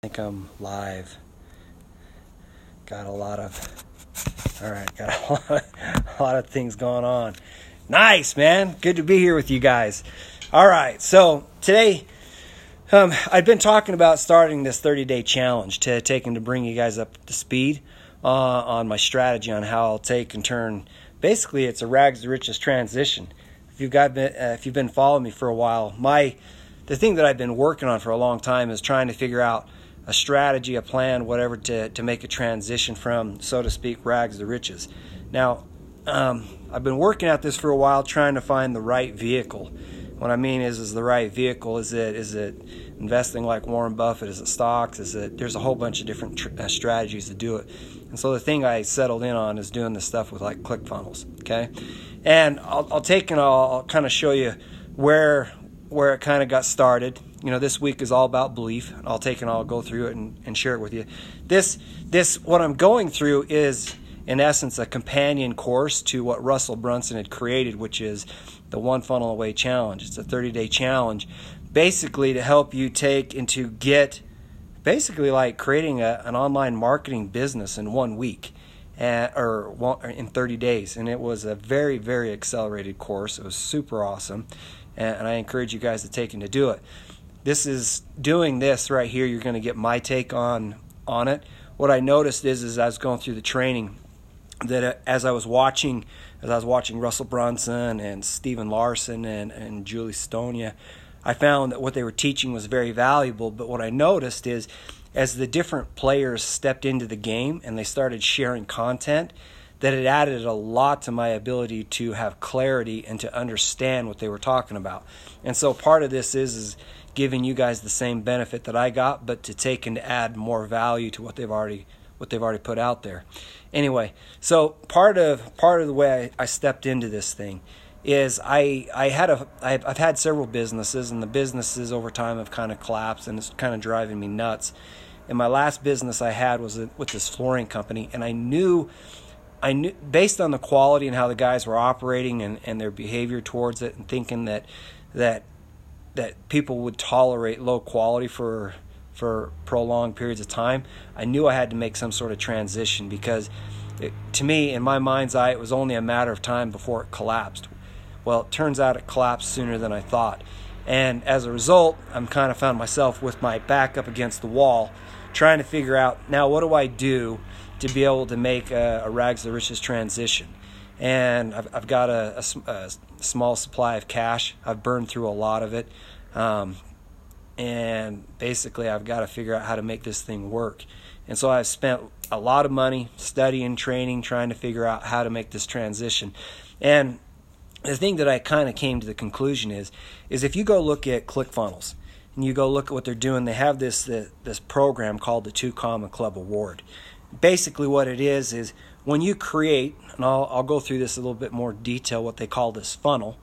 I think I'm live. Got a lot of, all right, got a lot, of, a lot of things going on. Nice, man. Good to be here with you guys. All right, so today, um, I've been talking about starting this 30 day challenge to take taking to bring you guys up to speed uh, on my strategy on how I'll take and turn. Basically, it's a rags to riches transition. If you've got, uh, if you've been following me for a while, my the thing that I've been working on for a long time is trying to figure out a strategy, a plan, whatever, to, to make a transition from, so to speak, rags to riches. Now, um, I've been working at this for a while, trying to find the right vehicle. What I mean is, is the right vehicle. Is it is it investing like Warren Buffett? Is it stocks? Is it? There's a whole bunch of different tr- uh, strategies to do it. And so the thing I settled in on is doing this stuff with like ClickFunnels. Okay, and I'll, I'll take and I'll, I'll kind of show you where where it kind of got started. You know, this week is all about belief. I'll take and I'll go through it and, and share it with you. This this what I'm going through is in essence a companion course to what Russell Brunson had created, which is the One Funnel Away Challenge. It's a 30 day challenge, basically to help you take and to get basically like creating a, an online marketing business in one week. At, or, in 30 days, and it was a very, very accelerated course. It was super awesome and I encourage you guys to take and to do it. This is doing this right here. You're going to get my take on on it. What I noticed is, as I was going through the training, that uh, as I was watching, as I was watching Russell Brunson and Stephen Larsen and and Julie Stoian, I found that what they were teaching was very valuable. But what I noticed is, as the different players stepped into the game and they started sharing content, that it added a lot to my ability to have clarity and to understand what they were talking about. And so part of this is is giving you guys the same benefit that I got, but to take and add more value to what they've already what they've already put out there. Anyway, so part of part of the way I, I stepped into this thing is I I had a I've, I've had several businesses and the businesses over time have kind of collapsed and it's kind of driving me nuts. And my last business I had was with this flooring company, and I knew I knew based on the quality and how the guys were operating and, and their behavior towards it and thinking that that that people would tolerate low quality for for prolonged periods of time, I knew I had to make some sort of transition because it, to me, in my mind's eye, it was only a matter of time before it collapsed. Well, it turns out it collapsed sooner than I thought. And as a result, I'm kind of found myself with my back up against the wall, trying to figure out now what do I do to be able to make a, a rags to riches transition. And I've, I've got a, a, a, small supply of cash. I've burned through a lot of it. Um, and basically, I've got to figure out how to make this thing work. And so I've spent a lot of money studying, training, trying to figure out how to make this transition. And the thing that I kind of came to the conclusion is, is if you go look at ClickFunnels and you go look at what they're doing, they have this this, program called the Two Comma Club Award basically what it is is when you create, and I'll, I'll go through this a little bit more detail, what they call this funnel.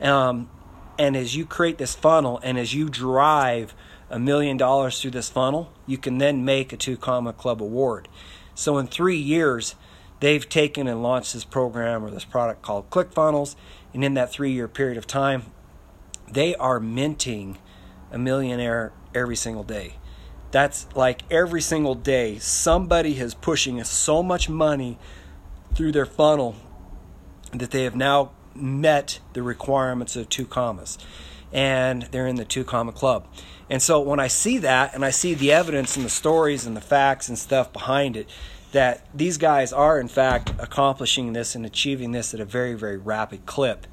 Um, and as you create this funnel and as you drive a million dollars through this funnel, you can then make a two comma club award. So in three years, they've taken and launched this program or this product called ClickFunnels, and in that three year period of time, they are minting a millionaire every single day. That's like every single day, somebody is pushing so much money through their funnel that they have now met the requirements of two commas and they're in the two comma club. And so when I see that and I see the evidence and the stories and the facts and stuff behind it, that these guys are in fact accomplishing this and achieving this at a very, very rapid clip,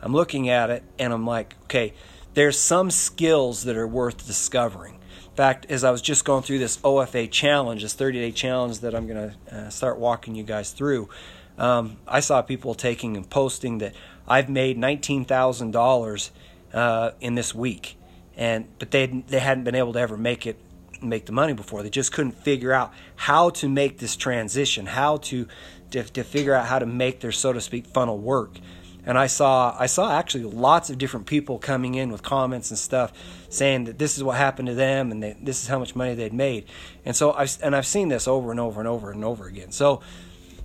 I'm looking at it and I'm like, okay, there's some skills that are worth discovering. In fact, as I was just going through this OFA challenge, this 30 day challenge that I'm going to uh, start walking you guys through, um, I saw people taking and posting that I've made $19,000 uh, in this week, and but they they hadn't been able to ever make it make the money before. They just couldn't figure out how to make this transition, how to to, to figure out how to make their so to speak funnel work and I saw I saw actually lots of different people coming in with comments and stuff saying that this is what happened to them and this is how much money they'd made. And so I've and I've seen this over and over and over and over again. So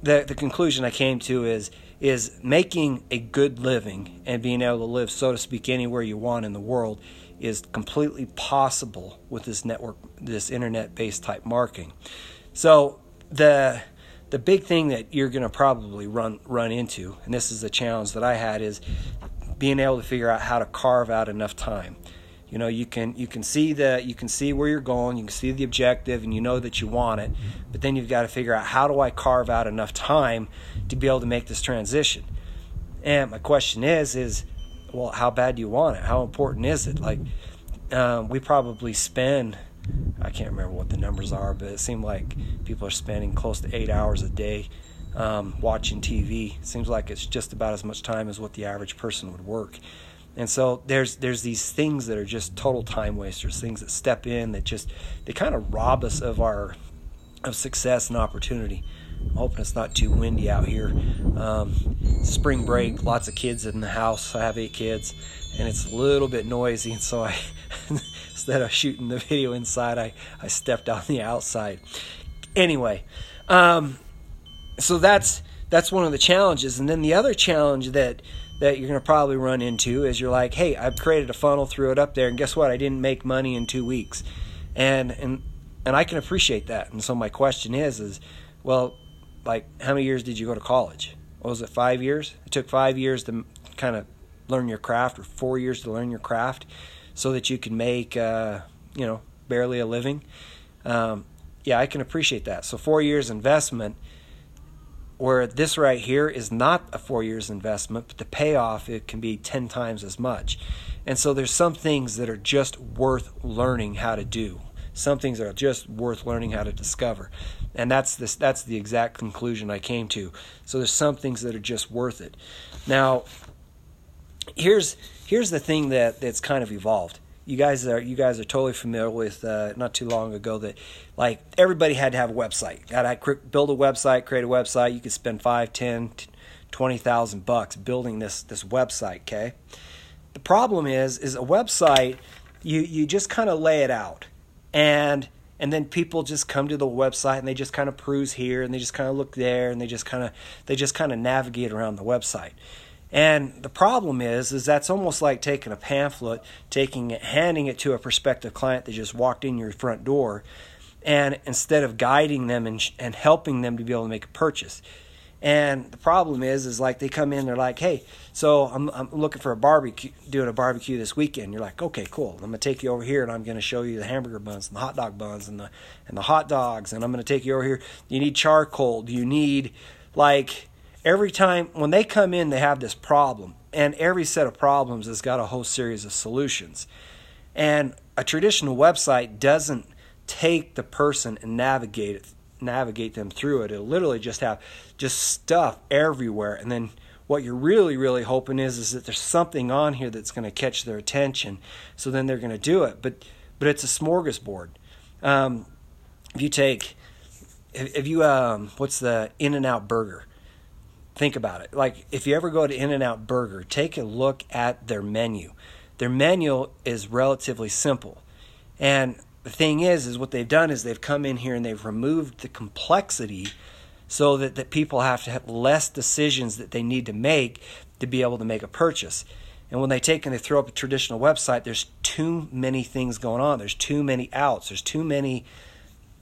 the the conclusion I came to is is making a good living and being able to live so to speak anywhere you want in the world is completely possible with this network, this internet-based type marketing. So the the big thing that you're going to probably run run into, and this is the challenge that I had, is being able to figure out how to carve out enough time. You know, you can you can see the you can see where you're going, you can see the objective, and you know that you want it. But then you've got to figure out how do I carve out enough time to be able to make this transition. And my question is, is well, how bad do you want it? How important is it? Like, um, we probably spend I can't remember what the numbers are, but it seemed like people are spending close to eight hours a day um, watching TV. Seems like it's just about as much time as what the average person would work. And so there's there's these things that are just total time wasters, things that step in that just they kind of rob us of our of success and opportunity. I'm hoping it's not too windy out here. Um, spring break, lots of kids in the house. I have eight kids, and it's a little bit noisy, and so I instead of shooting the video inside, I, I stepped on the outside. Anyway, um, so that's that's one of the challenges. And then the other challenge that that you're going to probably run into is you're like, hey, I've created a funnel, threw it up there, and guess what? I didn't make money in two weeks, and and and I can appreciate that. And so my question is, is well, like, how many years did you go to college? What was it? Five years? It took five years to kind of learn your craft, or four years to learn your craft so that you can make, uh, you know, barely a living. Um, yeah, I can appreciate that. So four years investment, where this right here is not a four years investment, but the payoff it can be ten times as much. And so there's some things that are just worth learning how to do. Some things are just worth learning how to discover. And that's this that's the exact conclusion I came to. So there's some things that are just worth it. Now, here's here's the thing that that's kind of evolved. You guys are you guys are totally familiar with uh, not too long ago that like everybody had to have a website. Got to build a website, create a website. You could spend five, ten, twenty thousand bucks building this this website. Okay. The problem is is a website you you just kind of lay it out and and then people just come to the website and they just kind of peruse here and they just kind of look there and they just kind of they just kind of navigate around the website and the problem is, is that's almost like taking a pamphlet, taking it, handing it to a prospective client that just walked in your front door, and instead of guiding them and, and helping them to be able to make a purchase. And the problem is, is like they come in, they're like, "Hey, so I'm I'm looking for a barbecue, doing a barbecue this weekend." You're like, "Okay, cool. I'm gonna take you over here, and I'm gonna show you the hamburger buns and the hot dog buns and the and the hot dogs, and I'm gonna take you over here. You need charcoal. Do you need like every time when they come in, they have this problem, and every set of problems has got a whole series of solutions. And a traditional website doesn't take the person and navigate navigate them through it. It'll literally just have just stuff everywhere, and then what you're really really hoping is is that there's something on here that's going to catch their attention. So then they're going to do it. But but it's a smorgasbord. Um, if you take if, if you um, what's the in and out burger Think about it. Like if you ever go to In N Out Burger, take a look at their menu. Their menu is relatively simple. And the thing is is what they've done is they've come in here and they've removed the complexity so that, that people have to have less decisions that they need to make to be able to make a purchase. And when they take and they throw up a traditional website, there's too many things going on. There's too many outs. There's too many.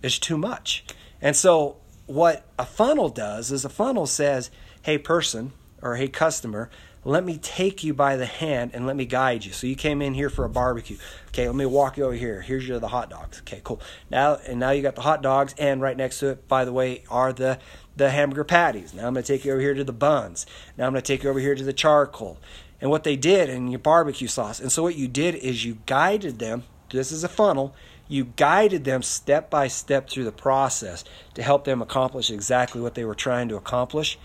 There's too much. And so what a funnel does is a funnel says, hey, person or hey, customer, let me take you by the hand and let me guide you. So you came in here for a barbecue. Okay, let me walk you over here. Here's your the hot dogs. Okay, cool. Now and now you got the hot dogs, and right next to it, by the way, are the the hamburger patties. Now I'm going to take you over here to the buns. Now I'm going to take you over here to the charcoal. And what they did in your barbecue sauce. And so what you did is you guided them. This is a funnel. You guided them step by step through the process to help them accomplish exactly what they were trying to accomplish.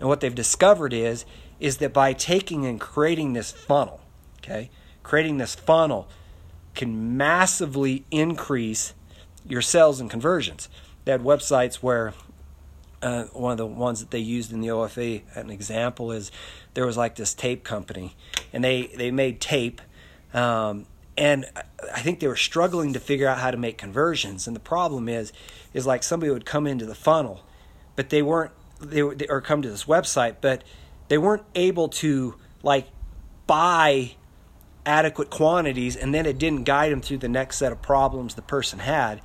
And what they've discovered is is that by taking and creating this funnel, okay, creating this funnel can massively increase your sales and conversions. They had websites where uh, one of the ones that they used in the OFA, an example is there was like this tape company, and they they made tape, um, and I think they were struggling to figure out how to make conversions. And the problem is, is like somebody would come into the funnel, but they weren't they, they or come to this website, but they weren't able to like buy adequate quantities and then it didn't guide them through the next set of problems the person had.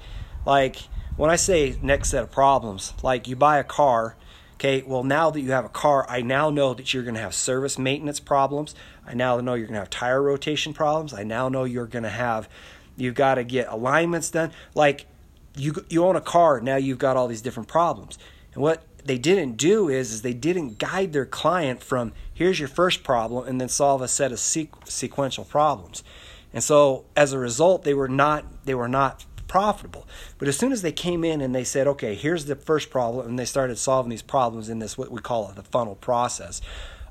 Like when I say next set of problems, like you buy a car, okay, well, now that you have a car, I now know that you're going to have service maintenance problems. I now know you're going to have tire rotation problems. I now know you're going to have, you've got to get alignments done. Like you, you own a car, now you've got all these different problems. And what they didn't do is, is they didn't guide their client from here's your first problem and then solve a set of sequ- sequential problems. And so as a result, they were not they were not profitable. But as soon as they came in and they said, okay, here's the first problem, and they started solving these problems in this what we call the funnel process,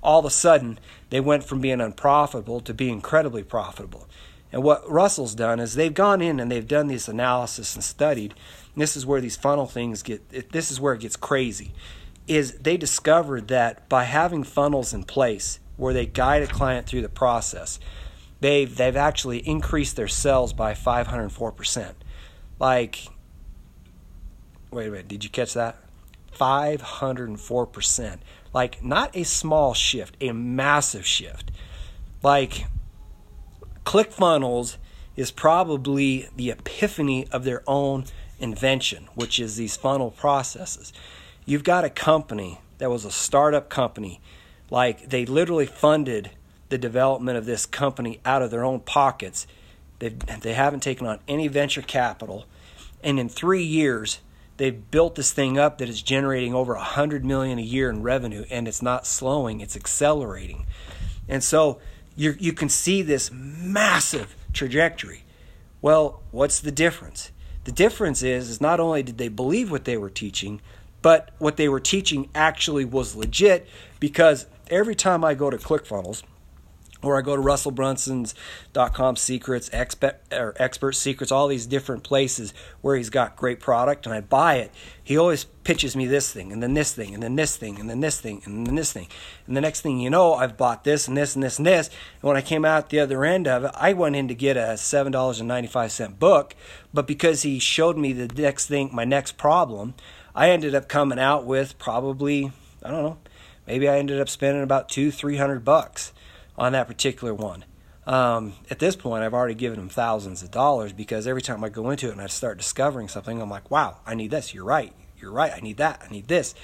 all of a sudden they went from being unprofitable to being incredibly profitable. And what Russell's done is they've gone in and they've done this analysis and studied. This is where these funnel things get. This is where it gets crazy. Is they discovered that by having funnels in place where they guide a client through the process, they've they've actually increased their sales by 504 percent. Like, wait a minute, did you catch that? 504 percent. Like, not a small shift, a massive shift. Like ClickFunnels is probably the epiphany of their own invention, which is these funnel processes. You've got a company that was a startup company, like they literally funded the development of this company out of their own pockets. They've, they haven't taken on any venture capital. And in three years, they've built this thing up that is generating over a hundred million a year in revenue, and it's not slowing; it's accelerating. And so you you can see this massive trajectory. Well, what's the difference? The difference is, is not only did they believe what they were teaching, but what they were teaching actually was legit because every time I go to ClickFunnels, or I go to RussellBrunson's.com secrets, expert, or expert secrets, all these different places where he's got great product, and I buy it. He always pitches me this thing, and then this thing, and then this thing, and then this thing, and then this thing. And the next thing you know, I've bought this and this and this and this. And when I came out the other end of it, I went in to get a $7.95 book, but because he showed me the next thing, my next problem, I ended up coming out with probably, I don't know, maybe I ended up spending about two, three hundred bucks on that particular one. Um, at this point, I've already given him thousands of dollars because every time I go into it and I start discovering something, I'm like, wow, I need this. You're right. You're right. I need that. I need this.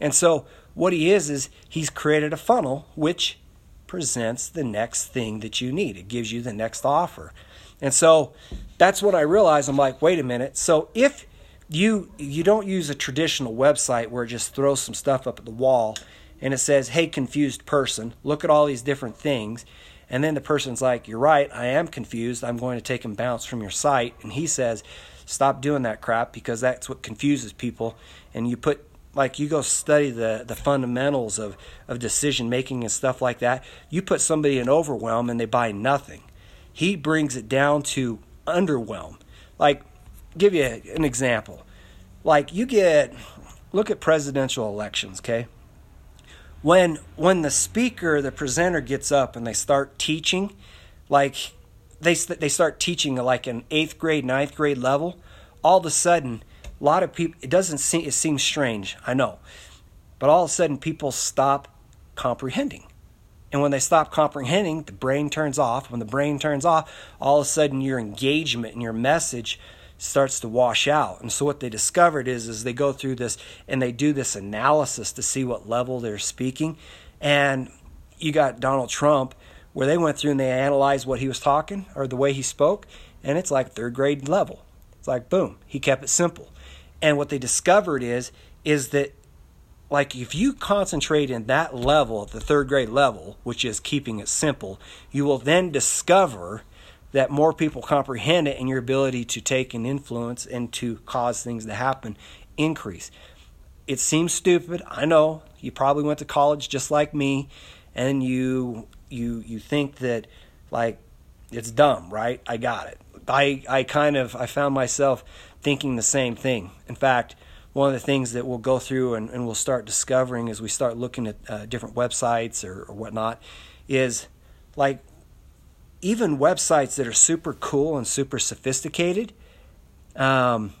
And so, what he is, is he's created a funnel which presents the next thing that you need. It gives you the next offer. And so, that's what I realized. I'm like, wait a minute. So, if you you don't use a traditional website where it just throws some stuff up at the wall and it says, Hey, confused person, look at all these different things. And then the person's like, You're right, I am confused. I'm going to take and bounce from your site. And he says, Stop doing that crap because that's what confuses people. And you put, like, you go study the, the fundamentals of, of decision making and stuff like that. You put somebody in overwhelm and they buy nothing. He brings it down to underwhelm. Like, give you an example. Like, you get, look at presidential elections, okay? When when the speaker, the presenter gets up and they start teaching, like they they start teaching like an eighth grade, ninth grade level, all of a sudden, a lot of people. It doesn't seem it seems strange, I know, but all of a sudden people stop comprehending. And when they stop comprehending, the brain turns off. When the brain turns off, all of a sudden your engagement and your message starts to wash out. And so what they discovered is is they go through this and they do this analysis to see what level they're speaking. And you got Donald Trump where they went through and they analyzed what he was talking or the way he spoke and it's like third grade level. It's like boom, he kept it simple. And what they discovered is is that like if you concentrate in that level at the third grade level, which is keeping it simple, you will then discover that more people comprehend it and your ability to take an influence and to cause things to happen increase. It seems stupid, I know. You probably went to college just like me and you you you think that like it's dumb, right? I got it. I I kind of I found myself thinking the same thing. In fact, one of the things that we'll go through and, and we'll start discovering as we start looking at uh, different websites or, or whatnot is like even websites that are super cool and super sophisticated um,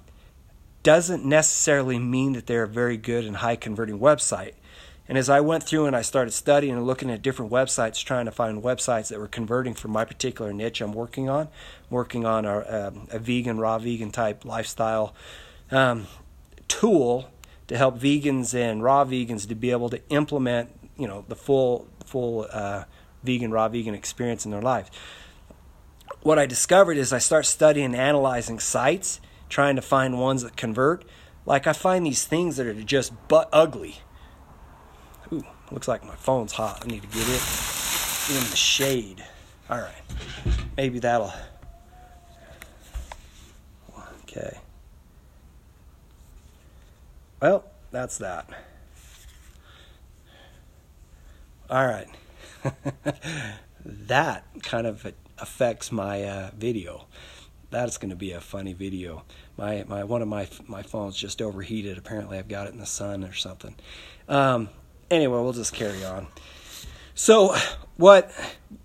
doesn't necessarily mean that they're a very good and high converting website. And as I went through and I started studying and looking at different websites, trying to find websites that were converting for my particular niche I'm working on, working on a, um, a vegan, raw vegan type lifestyle um, tool to help vegans and raw vegans to be able to implement, you know, the full full uh, vegan, raw vegan experience in their lives. What I discovered is I start studying analyzing sites, trying to find ones that convert. Like I find these things that are just butt ugly Ooh, looks like my phone's hot. I need to get it in the shade. All right. Maybe that'll. Okay. Well, that's that. All right. that kind of affects my uh, video. That's going to be a funny video. My my one of my my phones just overheated. Apparently, I've got it in the sun or something. Um, anyway, we'll just carry on. So what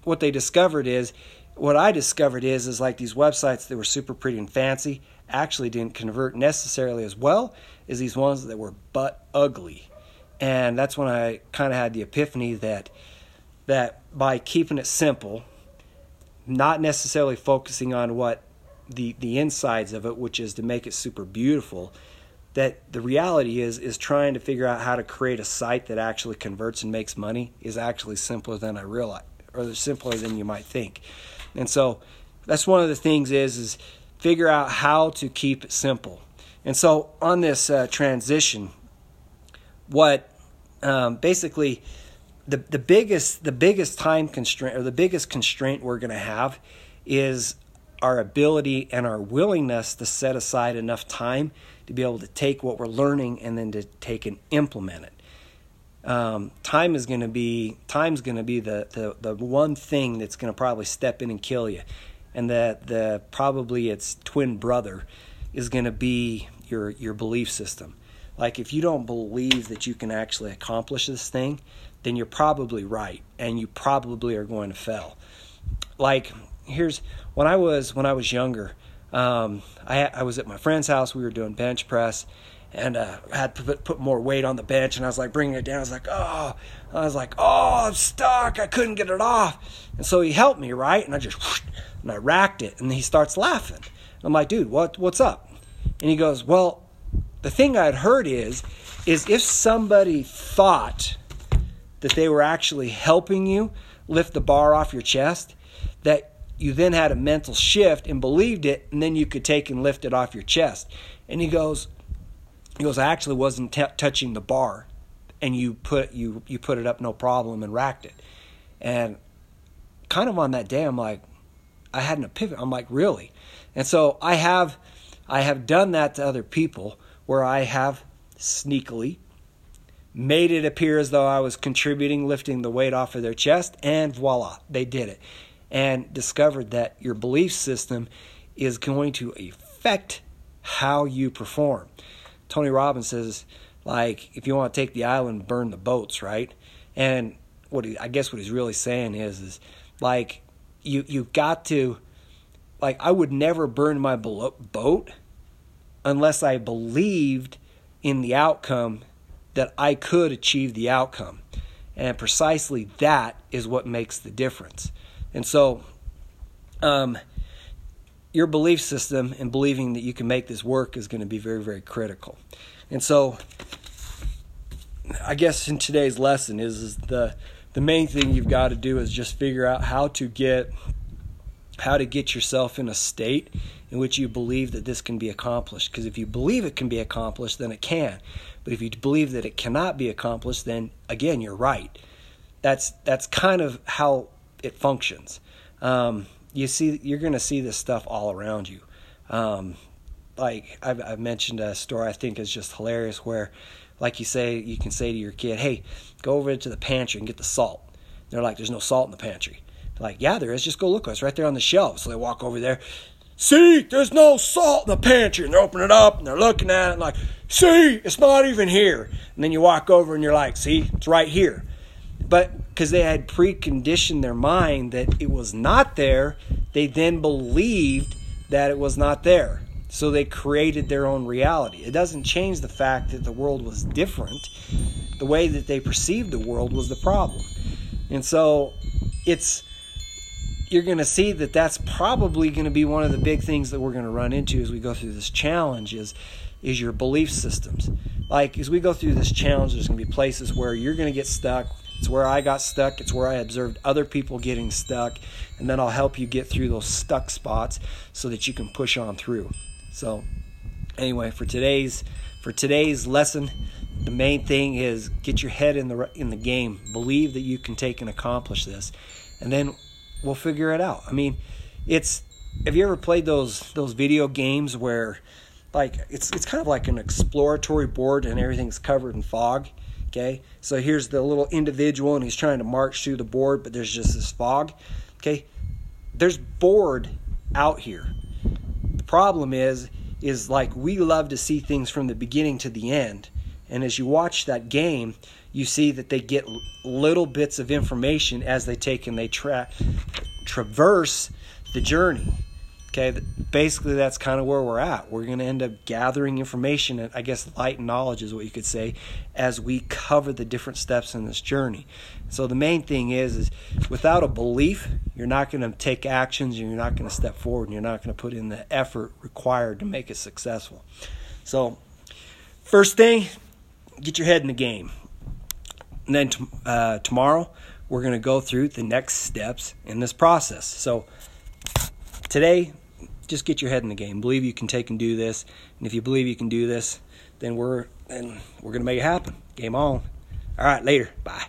what they discovered is what I discovered is is like these websites that were super pretty and fancy actually didn't convert necessarily as well as these ones that were butt ugly. And that's when I kind of had the epiphany that that by keeping it simple, not necessarily focusing on what the the insides of it, which is to make it super beautiful, that the reality is is trying to figure out how to create a site that actually converts and makes money is actually simpler than I realize or simpler than you might think. And so that's one of the things is is figure out how to keep it simple. And so on this uh, transition, what um, basically the the biggest the biggest time constraint or the biggest constraint we're going to have is our ability and our willingness to set aside enough time to be able to take what we're learning and then to take and implement it. Um, time is going to be time's going to be the, the the one thing that's going to probably step in and kill you, and that the probably its twin brother is going to be your your belief system. Like if you don't believe that you can actually accomplish this thing, then you're probably right, and you probably are going to fail. Like here's when I was when I was younger. Um, I, I was at my friend's house. We were doing bench press, and uh, I had to put, put more weight on the bench. And I was like bringing it down. I was like, oh, I was like, oh, I'm stuck. I couldn't get it off. And so he helped me, right? And I just whoosh, and I racked it. And he starts laughing. I'm like, dude, what what's up? And he goes, well, the thing I'd heard is is if somebody thought that they were actually helping you lift the bar off your chest, that you then had a mental shift and believed it, and then you could take and lift it off your chest. And he goes, he goes, I actually wasn't t- touching the bar, and you put you you put it up no problem and racked it, and kind of on that day, I'm like, I had an epiphany. I'm like, really? And so I have, I have done that to other people where I have sneakily made it appear as though I was contributing, lifting the weight off of their chest, and voila, they did it and discovered that your belief system is going to affect how you perform. Tony Robbins says, like, if you want to take the island, burn the boats, right? And what he, I guess what he's really saying is, is like, you you got to, like, I would never burn my boat unless I believed in the outcome that I could achieve the outcome. And precisely that is what makes the difference. And so, um, your belief system and believing that you can make this work is going to be very, very critical. And so, I guess in today's lesson is, is the the main thing you've got to do is just figure out how to get how to get yourself in a state in which you believe that this can be accomplished. Because if you believe it can be accomplished, then it can. But if you believe that it cannot be accomplished, then again, you're right. That's that's kind of how it functions. Um, you see, you're going to see this stuff all around you. Um, like I've, I've, mentioned a story I think is just hilarious where, like you say, you can say to your kid, "Hey, go over to the pantry and get the salt." They're like, "There's no salt in the pantry." They're like, "Yeah, there is. Just go look. It's right there on the shelf." So they walk over there. See, there's no salt in the pantry, and they open it up and they're looking at it and like, "See, it's not even here." And then you walk over and you're like, "See, it's right here." But because they had preconditioned their mind that it was not there, they then believed that it was not there. So they created their own reality. It doesn't change the fact that the world was different, the way that they perceived the world was the problem. And so it's you're going to see that that's probably going to be one of the big things that we're going to run into as we go through this challenge is is your belief systems. Like as we go through this challenge there's going to be places where you're going to get stuck. It's where I got stuck. It's where I observed other people getting stuck and then I'll help you get through those stuck spots so that you can push on through. So anyway, for today's for today's lesson, the main thing is get your head in the in the game. Believe that you can take and accomplish this, and then we'll figure it out. I mean, it's have you ever played those those video games where like it's it's kind of like an exploratory board and everything's covered in fog. Okay, so here's the little individual and he's trying to march through the board, but there's just this fog. Okay, there's board out here. The problem is is like we love to see things from the beginning to the end. And as you watch that game, you see that they get little bits of information as they take and they tra- traverse the journey. Okay, basically that's kind of where we're at. We're going to end up gathering information, and I guess light and knowledge is what you could say, as we cover the different steps in this journey. So the main thing is, is without a belief, you're not going to take actions, and you're not going to step forward, and you're not going to put in the effort required to make it successful. So, first thing, get your head in the game. And then t- uh, tomorrow, we're going to go through the next steps in this process. So today just get your head in the game. Believe you can take and do this. And if you believe you can do this, then we're then we're gonna make it happen. Game on. All right, later. Bye.